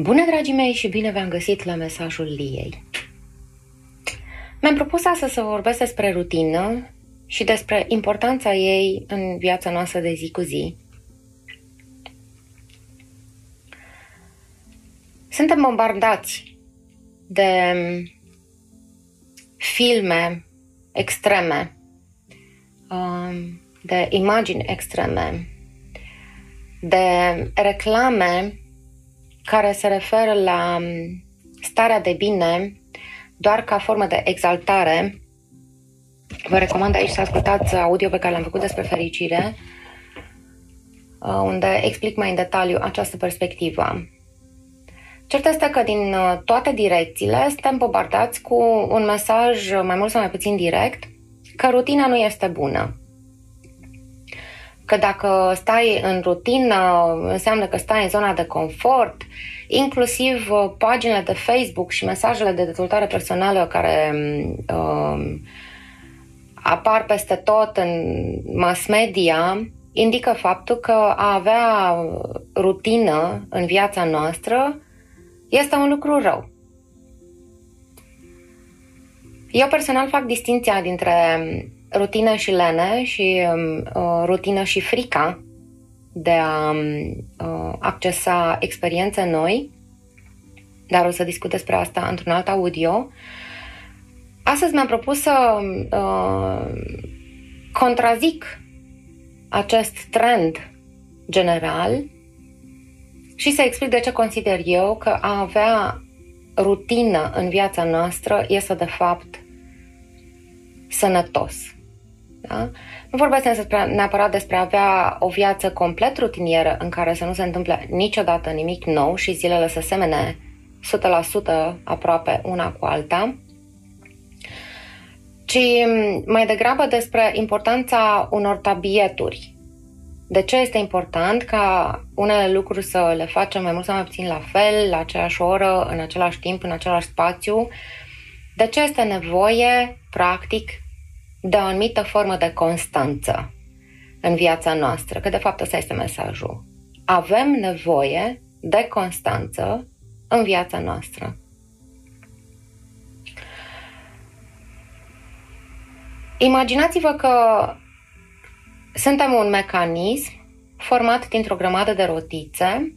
Bună, dragii mei, și bine v-am găsit la mesajul Liei. Mi-am propus astăzi să vorbesc despre rutină și despre importanța ei în viața noastră de zi cu zi. Suntem bombardați de filme extreme, um, de imagini extreme, de reclame care se referă la um, starea de bine doar ca formă de exaltare. Vă recomand aici să ascultați audio pe care l-am făcut despre fericire, uh, unde explic mai în detaliu această perspectivă. Cert este că din uh, toate direcțiile suntem bombardați cu un mesaj mai mult sau mai puțin direct că rutina nu este bună. Că dacă stai în rutină, înseamnă că stai în zona de confort, inclusiv uh, paginile de Facebook și mesajele de dezvoltare personală care uh, apar peste tot în mass media, indică faptul că a avea rutină în viața noastră este un lucru rău. Eu personal fac distinția dintre rutină și lene și uh, rutină și frica de a uh, accesa experiențe noi, dar o să discut despre asta într-un alt audio. Astăzi mi-am propus să uh, contrazic acest trend general și să explic de ce consider eu că a avea rutină în viața noastră este de fapt sănătos. Da? Nu vorbesc despre, neapărat despre a avea o viață complet rutinieră în care să nu se întâmple niciodată nimic nou și zilele să semene 100% aproape una cu alta, ci mai degrabă despre importanța unor tabieturi de ce este important ca unele lucruri să le facem mai mult sau mai puțin la fel, la aceeași oră, în același timp, în același spațiu? De ce este nevoie, practic, de o anumită formă de constanță în viața noastră? Că, de fapt, ăsta este mesajul. Avem nevoie de constanță în viața noastră. Imaginați-vă că suntem un mecanism format dintr-o grămadă de rotițe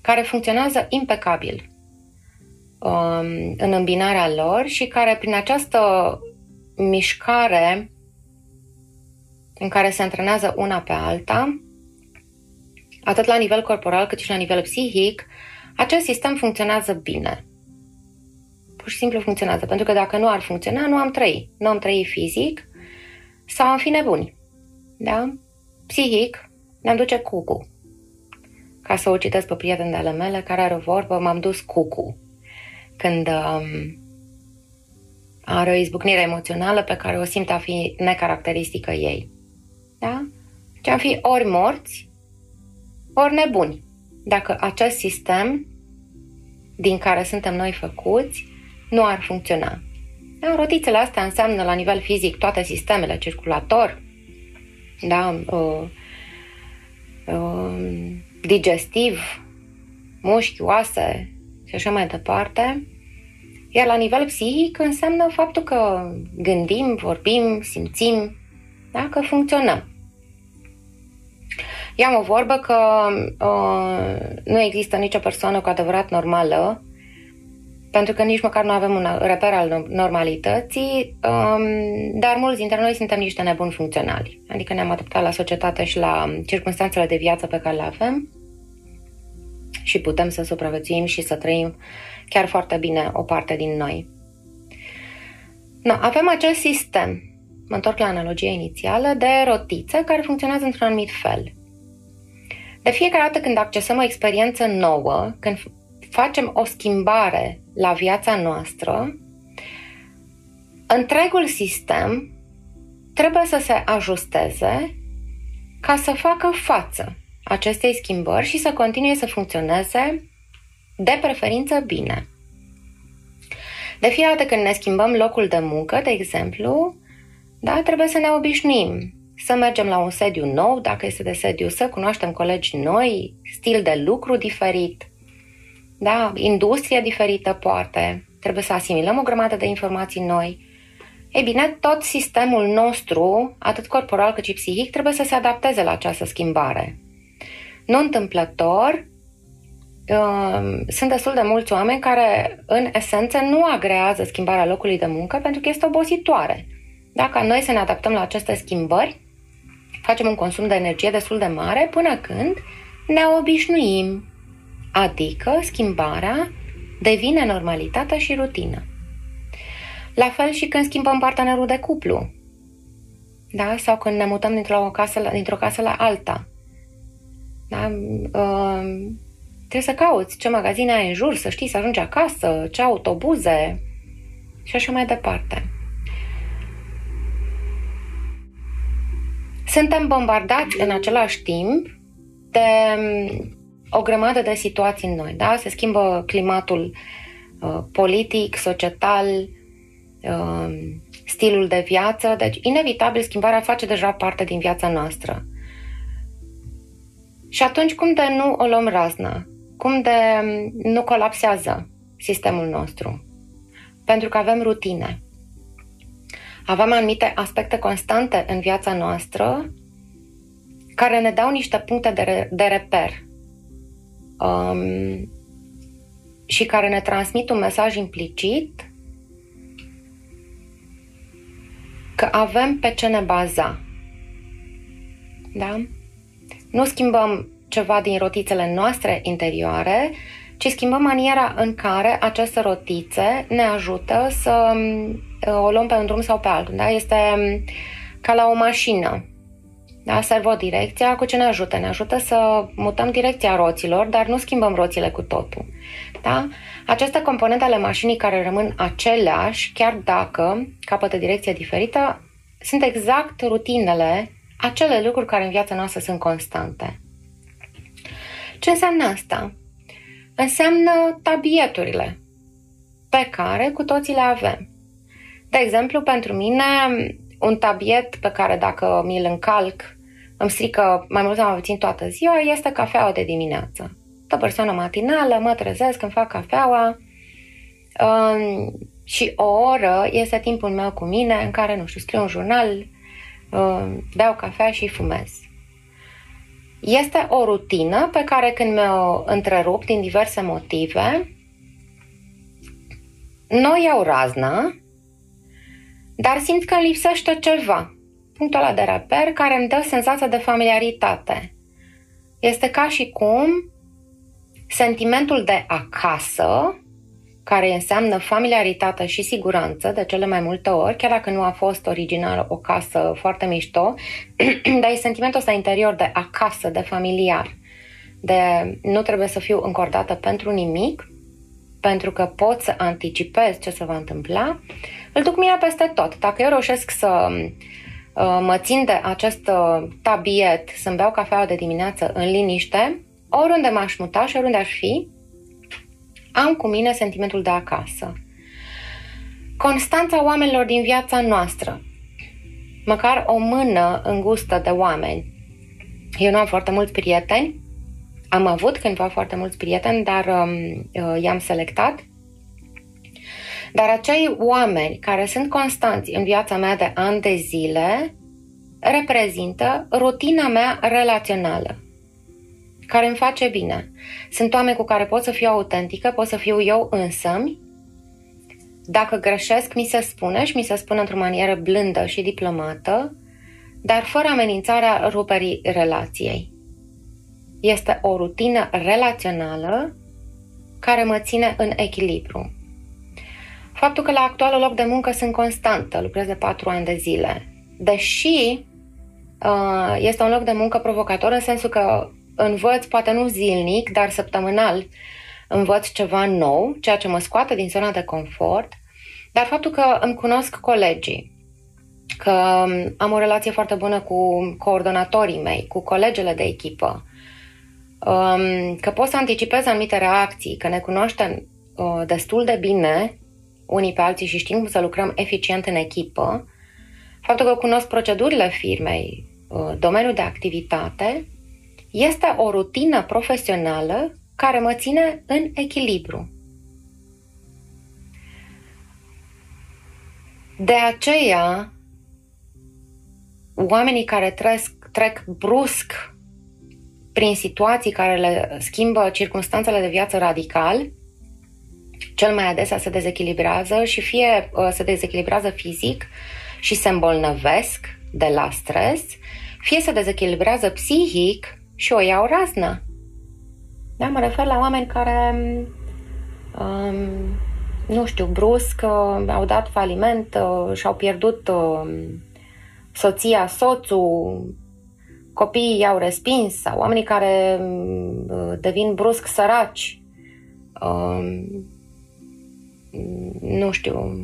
care funcționează impecabil um, în îmbinarea lor și care prin această mișcare în care se antrenează una pe alta, atât la nivel corporal cât și la nivel psihic, acest sistem funcționează bine. Pur și simplu funcționează, pentru că dacă nu ar funcționa, nu am trăi. Nu am trăi fizic sau am fi nebuni da? Psihic, ne-am duce cucu. Ca să o citesc pe prietenele mele care are o vorbă, m-am dus cucu. Când um, are o izbucnire emoțională pe care o simt a fi necaracteristică ei. Da? Ce am fi ori morți, ori nebuni. Dacă acest sistem din care suntem noi făcuți nu ar funcționa. Da? Rotițele astea înseamnă la nivel fizic toate sistemele, circulator, da, uh, uh, digestiv, mușchi, oase și așa mai departe. Iar la nivel psihic înseamnă faptul că gândim, vorbim, simțim, da? că funcționăm. Eu am o vorbă că uh, nu există nicio persoană cu adevărat normală pentru că nici măcar nu avem un reper al normalității, um, dar mulți dintre noi suntem niște nebuni funcționali. Adică ne-am adaptat la societate și la circunstanțele de viață pe care le avem și putem să supraviețuim și să trăim chiar foarte bine o parte din noi. No, avem acest sistem, mă întorc la analogia inițială, de rotițe care funcționează într-un anumit fel. De fiecare dată când accesăm o experiență nouă, când facem o schimbare la viața noastră, întregul sistem trebuie să se ajusteze ca să facă față acestei schimbări și să continue să funcționeze de preferință bine. De fiecare dată când ne schimbăm locul de muncă, de exemplu, da, trebuie să ne obișnuim să mergem la un sediu nou, dacă este de sediu, să cunoaștem colegi noi, stil de lucru diferit, da? industrie diferită poate, trebuie să asimilăm o grămadă de informații noi. Ei bine, tot sistemul nostru, atât corporal cât și psihic, trebuie să se adapteze la această schimbare. Nu întâmplător, um, sunt destul de mulți oameni care, în esență, nu agrează schimbarea locului de muncă pentru că este obositoare. Dacă noi să ne adaptăm la aceste schimbări, facem un consum de energie destul de mare până când ne obișnuim. Adică schimbarea devine normalitate și rutină. La fel și când schimbăm partenerul de cuplu. Da? Sau când ne mutăm dintr-o casă la, dintr-o casă la alta. Da? Uh, trebuie să cauți ce magazine ai în jur, să știi să ajungi acasă, ce autobuze și așa mai departe. Suntem bombardați în același timp de um, o grămadă de situații noi. Da? Se schimbă climatul uh, politic, societal, uh, stilul de viață, deci inevitabil schimbarea face deja parte din viața noastră. Și atunci cum de nu o luăm razna? Cum de um, nu colapsează sistemul nostru? Pentru că avem rutine. Avem anumite aspecte constante în viața noastră care ne dau niște puncte de, re- de reper um, și care ne transmit un mesaj implicit că avem pe ce ne baza. Da? Nu schimbăm ceva din rotițele noastre interioare, ci schimbăm maniera în care aceste rotițe ne ajută să o luăm pe un drum sau pe altul. Da? Este ca la o mașină. Da? Servodirecția cu ce ne ajută? Ne ajută să mutăm direcția roților, dar nu schimbăm roțile cu totul. Da? Aceste componente ale mașinii care rămân aceleași, chiar dacă capătă direcție diferită, sunt exact rutinele, acele lucruri care în viața noastră sunt constante. Ce înseamnă asta? Înseamnă tabieturile pe care cu toții le avem. De exemplu, pentru mine, un tabiet pe care dacă mi-l încalc îmi strică mai mult sau mai puțin toată ziua este cafeaua de dimineață. O persoană matinală, mă trezesc, îmi fac cafeaua um, și o oră este timpul meu cu mine în care, nu știu, scriu un jurnal, um, beau cafea și fumez. Este o rutină pe care când mi-o întrerup din diverse motive, nu iau razna, dar simt că îmi lipsește ceva. Punctul ăla de reper care îmi dă senzația de familiaritate. Este ca și cum sentimentul de acasă, care înseamnă familiaritate și siguranță de cele mai multe ori, chiar dacă nu a fost original o casă foarte mișto, dar e sentimentul ăsta interior de acasă, de familiar, de nu trebuie să fiu încordată pentru nimic, pentru că pot să anticipez ce se va întâmpla, îl duc mine peste tot. Dacă eu reușesc să uh, mă țin de acest uh, tabiet, să-mi beau cafeaua de dimineață în liniște, oriunde m-aș muta și oriunde aș fi, am cu mine sentimentul de acasă. Constanța oamenilor din viața noastră. Măcar o mână îngustă de oameni. Eu nu am foarte mulți prieteni, am avut cândva foarte mulți prieteni, dar um, uh, i-am selectat. Dar acei oameni care sunt constanți în viața mea de ani de zile reprezintă rutina mea relațională care îmi face bine. Sunt oameni cu care pot să fiu autentică, pot să fiu eu însămi. Dacă greșesc, mi se spune și mi se spune într-o manieră blândă și diplomată, dar fără amenințarea ruperii relației. Este o rutină relațională care mă ține în echilibru. Faptul că la actualul loc de muncă sunt constantă, lucrez de patru ani de zile, deși uh, este un loc de muncă provocator în sensul că învăț, poate nu zilnic, dar săptămânal, învăț ceva nou, ceea ce mă scoate din zona de confort, dar faptul că îmi cunosc colegii, că am o relație foarte bună cu coordonatorii mei, cu colegele de echipă, um, că pot să anticipez anumite reacții, că ne cunoaștem uh, destul de bine unii pe alții și știm cum să lucrăm eficient în echipă, faptul că cunosc procedurile firmei, uh, domeniul de activitate, este o rutină profesională care mă ține în echilibru. De aceea, oamenii care trec, trec brusc prin situații care le schimbă circunstanțele de viață radical, cel mai adesea se dezechilibrează și fie uh, se dezechilibrează fizic și se îmbolnăvesc de la stres, fie se dezechilibrează psihic și o iau raznă. Da, mă refer la oameni care, um, nu știu, brusc uh, au dat faliment uh, și au pierdut uh, soția, soțul, copiii i-au respins sau oamenii care uh, devin brusc săraci. Uh, nu știu,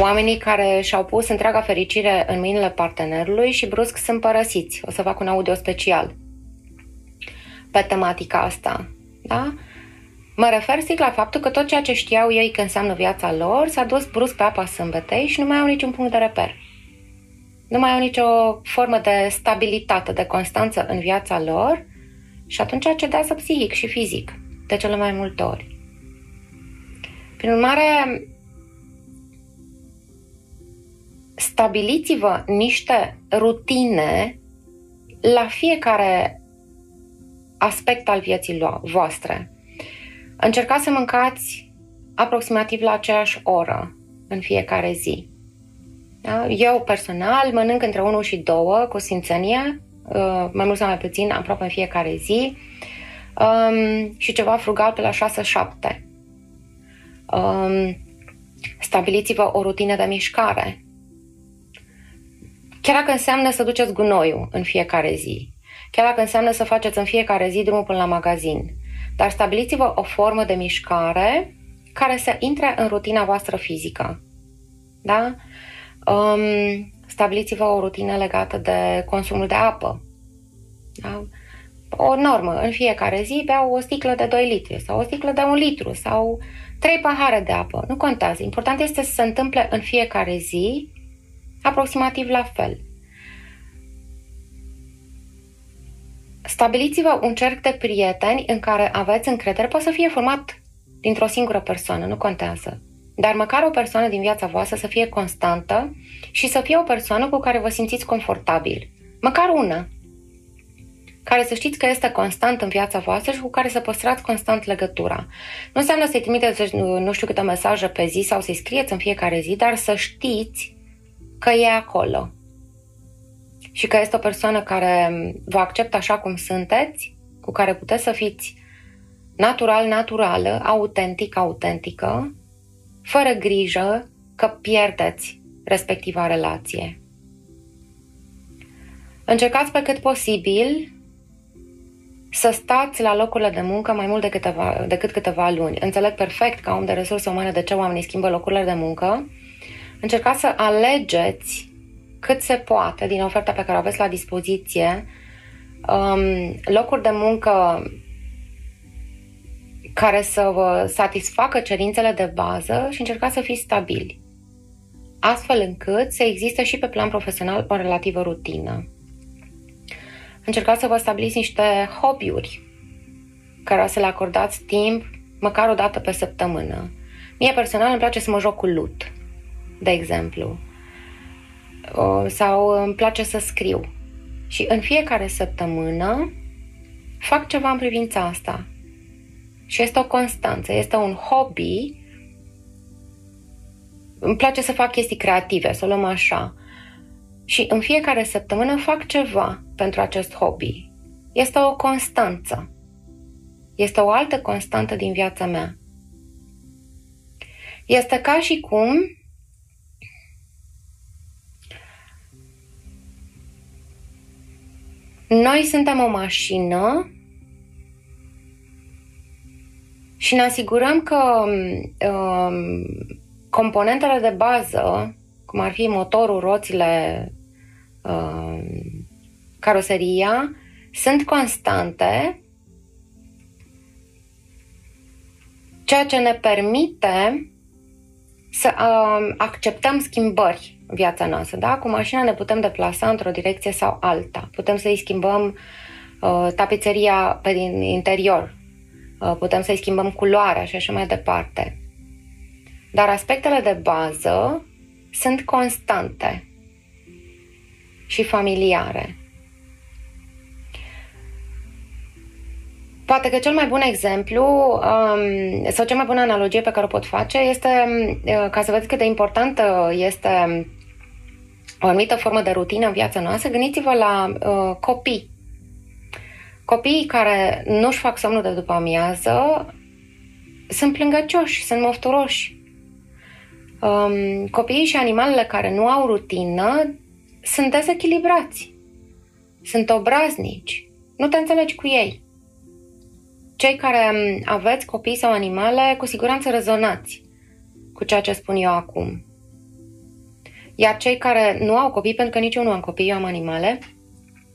oamenii care și-au pus întreaga fericire în mâinile partenerului și brusc sunt părăsiți. O să fac un audio special pe tematica asta. Da? Mă refer strict la faptul că tot ceea ce știau ei că înseamnă viața lor s-a dus brusc pe apa sâmbetei și nu mai au niciun punct de reper. Nu mai au nicio formă de stabilitate, de constanță în viața lor și atunci cedează psihic și fizic, de cele mai multe ori. Prin urmare, stabiliți-vă niște rutine la fiecare aspect al vieții voastre. Încercați să mâncați aproximativ la aceeași oră în fiecare zi. Da? Eu personal mănânc între 1 și 2 cu simțenie, uh, mai mult sau mai puțin, aproape în fiecare zi um, și ceva frugal pe la 6-7. Um, stabiliți-vă o rutină de mișcare. Chiar dacă înseamnă să duceți gunoiul în fiecare zi, chiar dacă înseamnă să faceți în fiecare zi drumul până la magazin, dar stabiliți-vă o formă de mișcare care să intre în rutina voastră fizică. Da? Um, stabiliți-vă o rutină legată de consumul de apă. Da? O normă. În fiecare zi beau o sticlă de 2 litri sau o sticlă de 1 litru sau 3 pahare de apă. Nu contează. Important este să se întâmple în fiecare zi aproximativ la fel. Stabiliți-vă un cerc de prieteni în care aveți încredere. Poate să fie format dintr-o singură persoană, nu contează. Dar măcar o persoană din viața voastră să fie constantă și să fie o persoană cu care vă simțiți confortabil. Măcar una. Care să știți că este constant în viața voastră și cu care să păstrați constant legătura. Nu înseamnă să-i trimiteți nu știu câte mesaje pe zi sau să-i scrieți în fiecare zi, dar să știți că e acolo. Și că este o persoană care vă acceptă așa cum sunteți, cu care puteți să fiți natural, naturală, autentic, autentică fără grijă că pierdeți respectiva relație. Încercați pe cât posibil să stați la locurile de muncă mai mult de câteva, decât câteva luni. Înțeleg perfect ca om de resurse umane de ce oamenii schimbă locurile de muncă. Încercați să alegeți cât se poate din oferta pe care o aveți la dispoziție um, locuri de muncă care să vă satisfacă cerințele de bază și încercați să fiți stabili, astfel încât să existe și pe plan profesional o relativă rutină. Încercați să vă stabiliți niște hobby-uri care să le acordați timp măcar o dată pe săptămână. Mie personal îmi place să mă joc cu lut, de exemplu, sau îmi place să scriu. Și în fiecare săptămână fac ceva în privința asta. Și este o constanță, este un hobby. Îmi place să fac chestii creative, să o luăm așa. Și în fiecare săptămână fac ceva pentru acest hobby. Este o constanță. Este o altă constantă din viața mea. Este ca și cum noi suntem o mașină și ne asigurăm că um, componentele de bază, cum ar fi motorul, roțile, um, caroseria, sunt constante, ceea ce ne permite să um, acceptăm schimbări. în viața noastră. Da? Cu mașina ne putem deplasa într-o direcție sau alta. Putem să-i schimbăm uh, tapiseria pe din interior uh, putem să-i schimbăm culoarea și așa mai departe. Dar aspectele de bază sunt constante și familiare. Poate că cel mai bun exemplu um, sau cea mai bună analogie pe care o pot face este uh, ca să vedeți cât de importantă este o anumită formă de rutină în viața noastră, gândiți-vă la uh, copii. Copiii care nu-și fac somnul de după amiază sunt plângăcioși, sunt mofturoși. Um, copiii și animalele care nu au rutină sunt dezechilibrați, sunt obraznici, nu te înțelegi cu ei. Cei care um, aveți copii sau animale, cu siguranță rezonați cu ceea ce spun eu acum. Iar cei care nu au copii, pentru că nici eu nu am copii, eu am animale,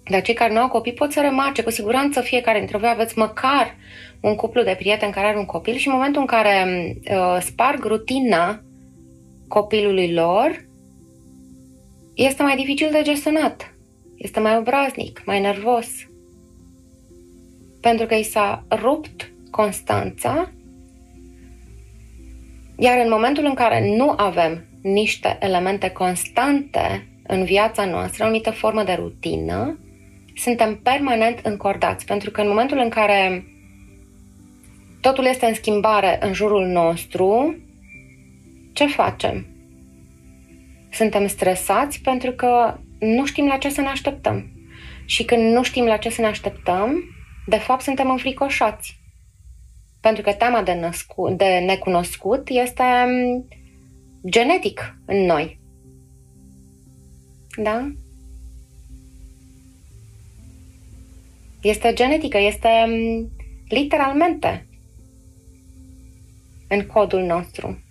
dar cei care nu au copii pot să remarce, cu siguranță fiecare dintre voi aveți măcar un cuplu de prieteni care are un copil și în momentul în care uh, sparg rutina copilului lor, este mai dificil de gestionat, este mai obraznic, mai nervos, pentru că i s-a rupt constanța, iar în momentul în care nu avem niște elemente constante în viața noastră, o anumită formă de rutină, suntem permanent încordați, pentru că în momentul în care totul este în schimbare în jurul nostru, ce facem? Suntem stresați pentru că nu știm la ce să ne așteptăm. Și când nu știm la ce să ne așteptăm, de fapt suntem înfricoșați. Pentru că teama de, născu- de necunoscut este genetic în noi. Da? Este genetică, este mm, literalmente în codul nostru.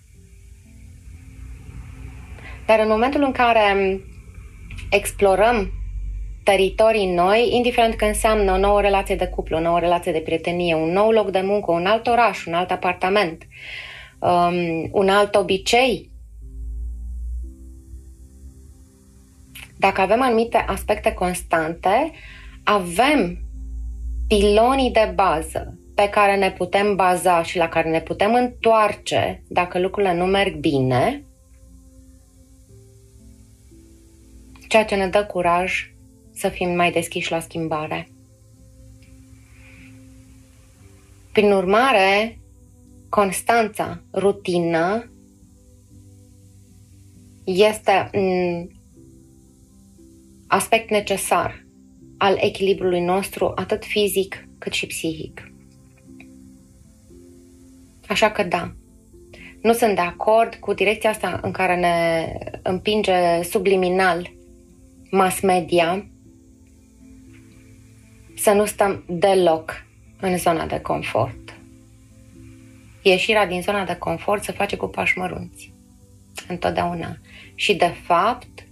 Dar în momentul în care mm, explorăm teritorii noi, indiferent că înseamnă o nouă relație de cuplu, o nouă relație de prietenie, un nou loc de muncă, un alt oraș, un alt apartament, um, un alt obicei Dacă avem anumite aspecte constante, avem pilonii de bază pe care ne putem baza și la care ne putem întoarce dacă lucrurile nu merg bine, ceea ce ne dă curaj să fim mai deschiși la schimbare. Prin urmare, constanța, rutină, este aspect necesar al echilibrului nostru, atât fizic cât și psihic. Așa că da, nu sunt de acord cu direcția asta în care ne împinge subliminal mass media să nu stăm deloc în zona de confort. Ieșirea din zona de confort se face cu pași mărunți. Întotdeauna. Și de fapt,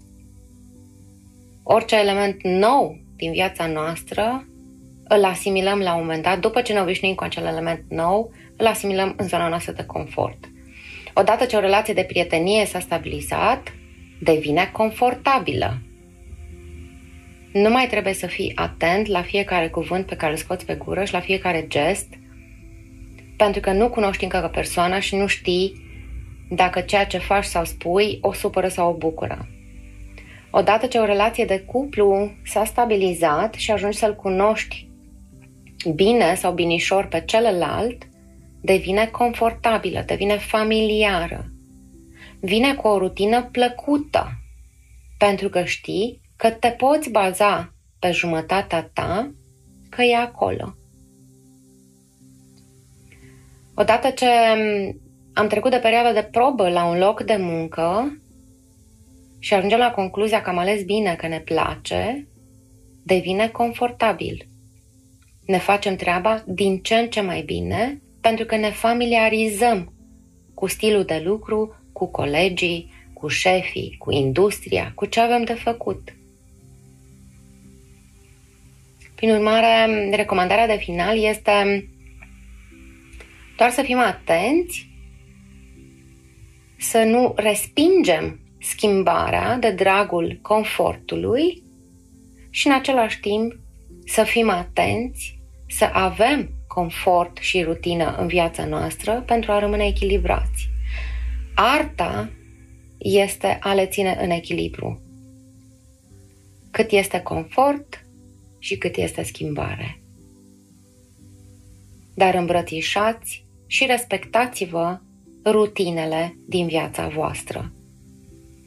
orice element nou din viața noastră îl asimilăm la un moment dat, după ce ne obișnuim cu acel element nou, îl asimilăm în zona noastră de confort. Odată ce o relație de prietenie s-a stabilizat, devine confortabilă. Nu mai trebuie să fii atent la fiecare cuvânt pe care îl scoți pe gură și la fiecare gest, pentru că nu cunoști încă persoana și nu știi dacă ceea ce faci sau spui o supără sau o bucură. Odată ce o relație de cuplu s-a stabilizat și ajungi să-l cunoști bine sau binișor pe celălalt, devine confortabilă, devine familiară. Vine cu o rutină plăcută, pentru că știi că te poți baza pe jumătatea ta că e acolo. Odată ce am trecut de perioada de probă la un loc de muncă, și ajungem la concluzia că am ales bine, că ne place, devine confortabil. Ne facem treaba din ce în ce mai bine pentru că ne familiarizăm cu stilul de lucru, cu colegii, cu șefii, cu industria, cu ce avem de făcut. Prin urmare, recomandarea de final este doar să fim atenți, să nu respingem schimbarea de dragul confortului și în același timp să fim atenți, să avem confort și rutină în viața noastră pentru a rămâne echilibrați. Arta este a le ține în echilibru. Cât este confort și cât este schimbare. Dar îmbrățișați și respectați-vă rutinele din viața voastră.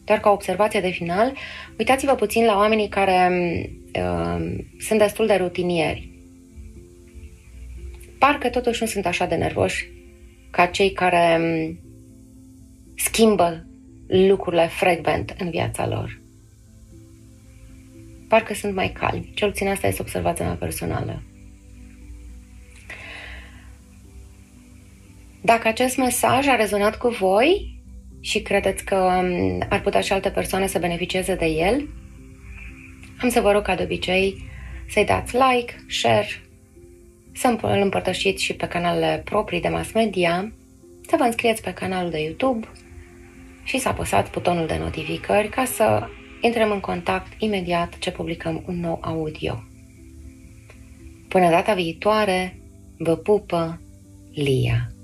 Doar ca observație de final, uitați-vă puțin la oamenii care uh, sunt destul de rutinieri. Parcă totuși nu sunt așa de nervoși ca cei care um, schimbă lucrurile frecvent în viața lor. Parcă sunt mai calmi. Cel puțin asta este observația mea personală. Dacă acest mesaj a rezonat cu voi și credeți că um, ar putea și alte persoane să beneficieze de el, am să vă rog ca de obicei să-i dați like, share, să îl împărtășiți și pe canalele proprii de mass media, să vă înscrieți pe canalul de YouTube și să apăsați butonul de notificări ca să intrăm în contact imediat ce publicăm un nou audio. Până data viitoare, vă pupă Lia.